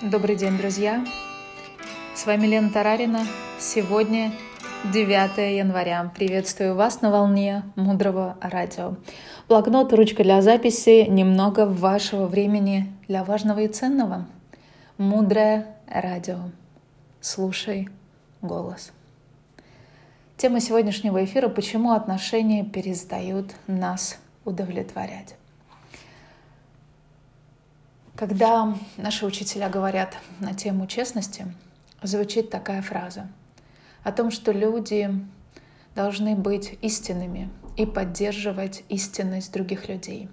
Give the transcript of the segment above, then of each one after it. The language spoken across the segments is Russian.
Добрый день, друзья! С вами Лена Тарарина. Сегодня 9 января. Приветствую вас на волне Мудрого радио. Блокнот, ручка для записи, немного вашего времени для важного и ценного. Мудрое радио. Слушай голос. Тема сегодняшнего эфира «Почему отношения перестают нас удовлетворять?» Когда наши учителя говорят на тему честности, звучит такая фраза о том, что люди должны быть истинными и поддерживать истинность других людей.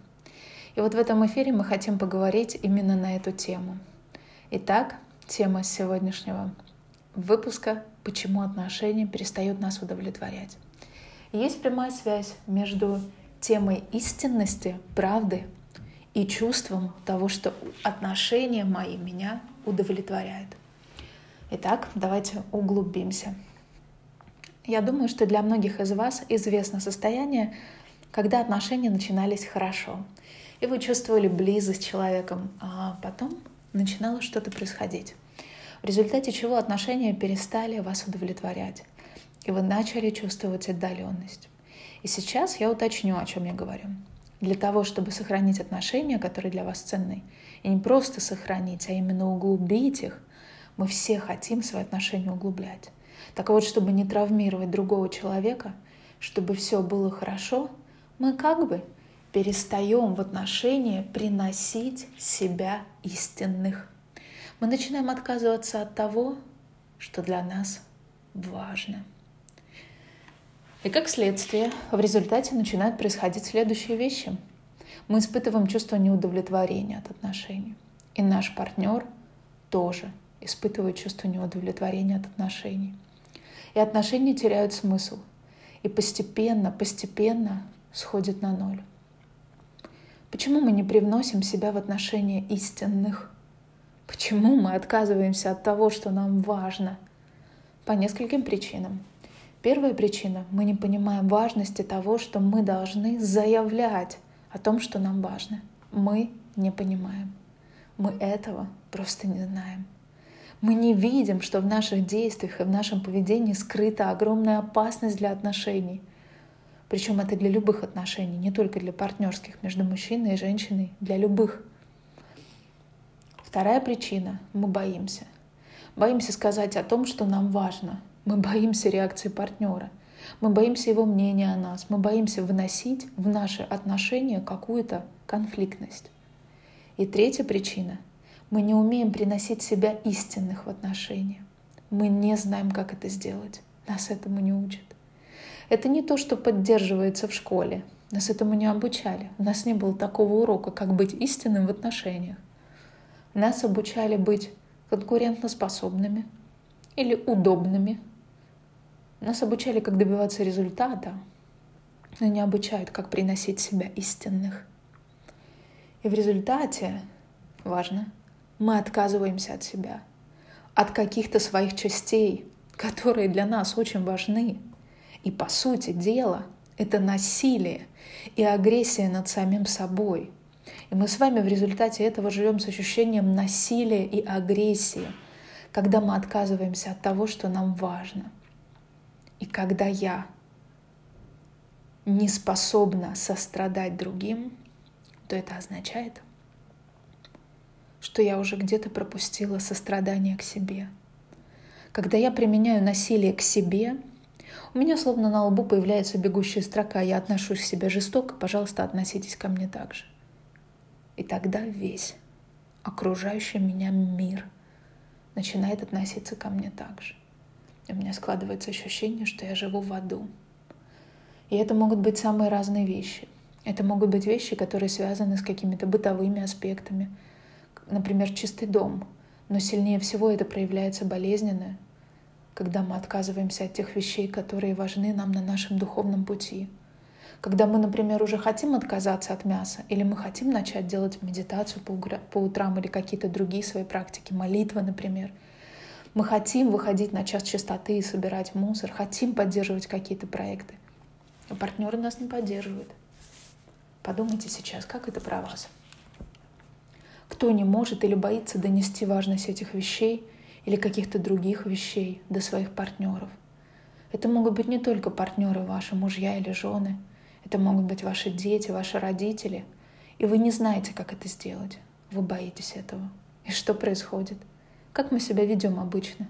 И вот в этом эфире мы хотим поговорить именно на эту тему. Итак, тема сегодняшнего выпуска «Почему отношения перестают нас удовлетворять». Есть прямая связь между темой истинности, правды и чувством того, что отношения мои меня удовлетворяют. Итак, давайте углубимся. Я думаю, что для многих из вас известно состояние, когда отношения начинались хорошо, и вы чувствовали близость с человеком, а потом начинало что-то происходить, в результате чего отношения перестали вас удовлетворять, и вы начали чувствовать отдаленность. И сейчас я уточню, о чем я говорю для того, чтобы сохранить отношения, которые для вас ценны, и не просто сохранить, а именно углубить их, мы все хотим свои отношения углублять. Так вот, чтобы не травмировать другого человека, чтобы все было хорошо, мы как бы перестаем в отношения приносить себя истинных. Мы начинаем отказываться от того, что для нас важно. И как следствие, в результате начинают происходить следующие вещи. Мы испытываем чувство неудовлетворения от отношений. И наш партнер тоже испытывает чувство неудовлетворения от отношений. И отношения теряют смысл. И постепенно, постепенно сходят на ноль. Почему мы не привносим себя в отношения истинных? Почему мы отказываемся от того, что нам важно? По нескольким причинам. Первая причина — мы не понимаем важности того, что мы должны заявлять о том, что нам важно. Мы не понимаем. Мы этого просто не знаем. Мы не видим, что в наших действиях и в нашем поведении скрыта огромная опасность для отношений. Причем это для любых отношений, не только для партнерских между мужчиной и женщиной, для любых. Вторая причина — мы боимся. Боимся сказать о том, что нам важно — мы боимся реакции партнера. Мы боимся его мнения о нас. Мы боимся выносить в наши отношения какую-то конфликтность. И третья причина. Мы не умеем приносить себя истинных в отношения. Мы не знаем, как это сделать. Нас этому не учат. Это не то, что поддерживается в школе. Нас этому не обучали. У нас не было такого урока, как быть истинным в отношениях. Нас обучали быть конкурентоспособными или удобными нас обучали, как добиваться результата, но не обучают, как приносить себя истинных. И в результате, важно, мы отказываемся от себя, от каких-то своих частей, которые для нас очень важны. И по сути дела, это насилие и агрессия над самим собой. И мы с вами в результате этого живем с ощущением насилия и агрессии, когда мы отказываемся от того, что нам важно – и когда я не способна сострадать другим, то это означает, что я уже где-то пропустила сострадание к себе. Когда я применяю насилие к себе, у меня словно на лбу появляется бегущая строка «Я отношусь к себе жестоко, пожалуйста, относитесь ко мне так же». И тогда весь окружающий меня мир начинает относиться ко мне так же у меня складывается ощущение, что я живу в аду. И это могут быть самые разные вещи. Это могут быть вещи, которые связаны с какими-то бытовыми аспектами. Например, чистый дом. Но сильнее всего это проявляется болезненно, когда мы отказываемся от тех вещей, которые важны нам на нашем духовном пути. Когда мы, например, уже хотим отказаться от мяса, или мы хотим начать делать медитацию по утрам или какие-то другие свои практики, молитвы, например — мы хотим выходить на час чистоты и собирать мусор, хотим поддерживать какие-то проекты. А партнеры нас не поддерживают. Подумайте сейчас, как это про вас. Кто не может или боится донести важность этих вещей или каких-то других вещей до своих партнеров? Это могут быть не только партнеры ваши, мужья или жены. Это могут быть ваши дети, ваши родители. И вы не знаете, как это сделать. Вы боитесь этого. И что происходит? Как мы себя ведем обычно?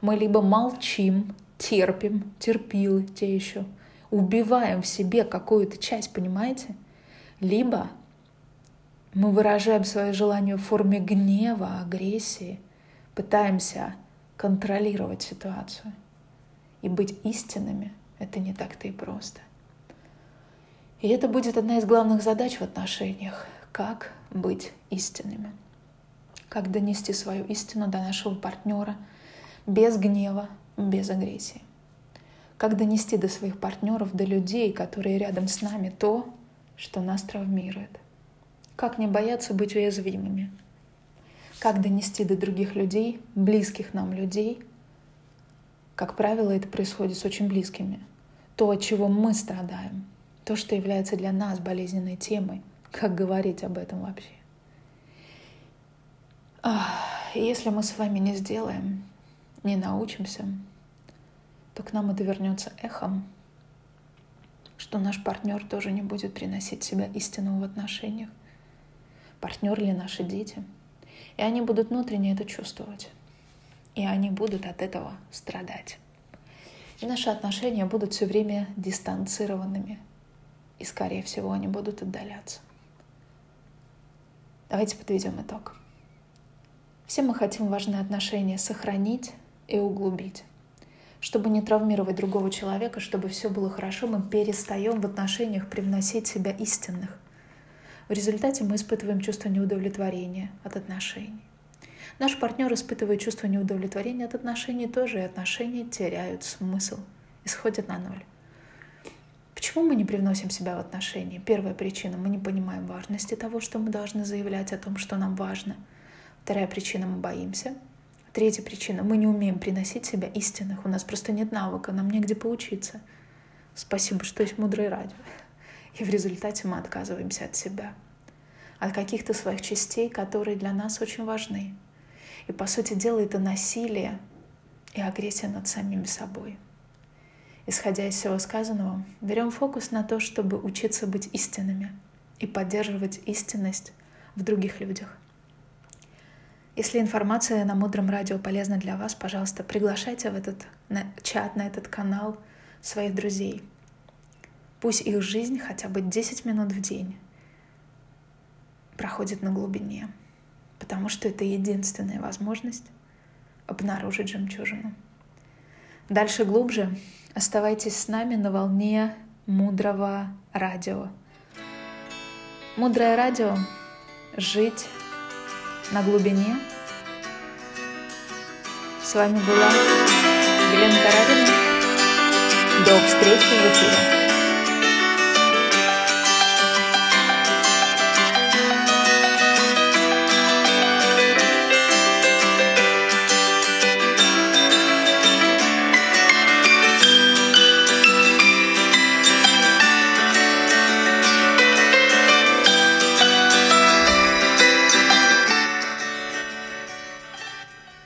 Мы либо молчим, терпим, терпилы те еще, убиваем в себе какую-то часть, понимаете? Либо мы выражаем свое желание в форме гнева, агрессии, пытаемся контролировать ситуацию. И быть истинными — это не так-то и просто. И это будет одна из главных задач в отношениях — как быть истинными. Как донести свою истину до нашего партнера без гнева, без агрессии. Как донести до своих партнеров, до людей, которые рядом с нами, то, что нас травмирует. Как не бояться быть уязвимыми. Как донести до других людей, близких нам людей. Как правило, это происходит с очень близкими. То, от чего мы страдаем. То, что является для нас болезненной темой. Как говорить об этом вообще? Если мы с вами не сделаем, не научимся, то к нам это вернется эхом, что наш партнер тоже не будет приносить себя истину в отношениях. Партнер ли наши дети? И они будут внутренне это чувствовать. И они будут от этого страдать. И наши отношения будут все время дистанцированными. И, скорее всего, они будут отдаляться. Давайте подведем итог. Все мы хотим важные отношения сохранить и углубить. Чтобы не травмировать другого человека, чтобы все было хорошо, мы перестаем в отношениях привносить себя истинных. В результате мы испытываем чувство неудовлетворения от отношений. Наш партнер испытывает чувство неудовлетворения от отношений тоже, и отношения теряют смысл, исходят на ноль. Почему мы не привносим себя в отношения? Первая причина – мы не понимаем важности того, что мы должны заявлять о том, что нам важно. Вторая причина – мы боимся. Третья причина – мы не умеем приносить себя истинных. У нас просто нет навыка, нам негде поучиться. Спасибо, что есть мудрое радио. И в результате мы отказываемся от себя, от каких-то своих частей, которые для нас очень важны. И, по сути дела, это насилие и агрессия над самими собой. Исходя из всего сказанного, берем фокус на то, чтобы учиться быть истинными и поддерживать истинность в других людях. Если информация на Мудром радио полезна для вас, пожалуйста, приглашайте в этот на, чат, на этот канал своих друзей. Пусть их жизнь хотя бы 10 минут в день проходит на глубине, потому что это единственная возможность обнаружить жемчужину. Дальше глубже оставайтесь с нами на волне мудрого радио. Мудрое радио — жить на глубине. С вами была Елена Карарина. До встречи в эфире.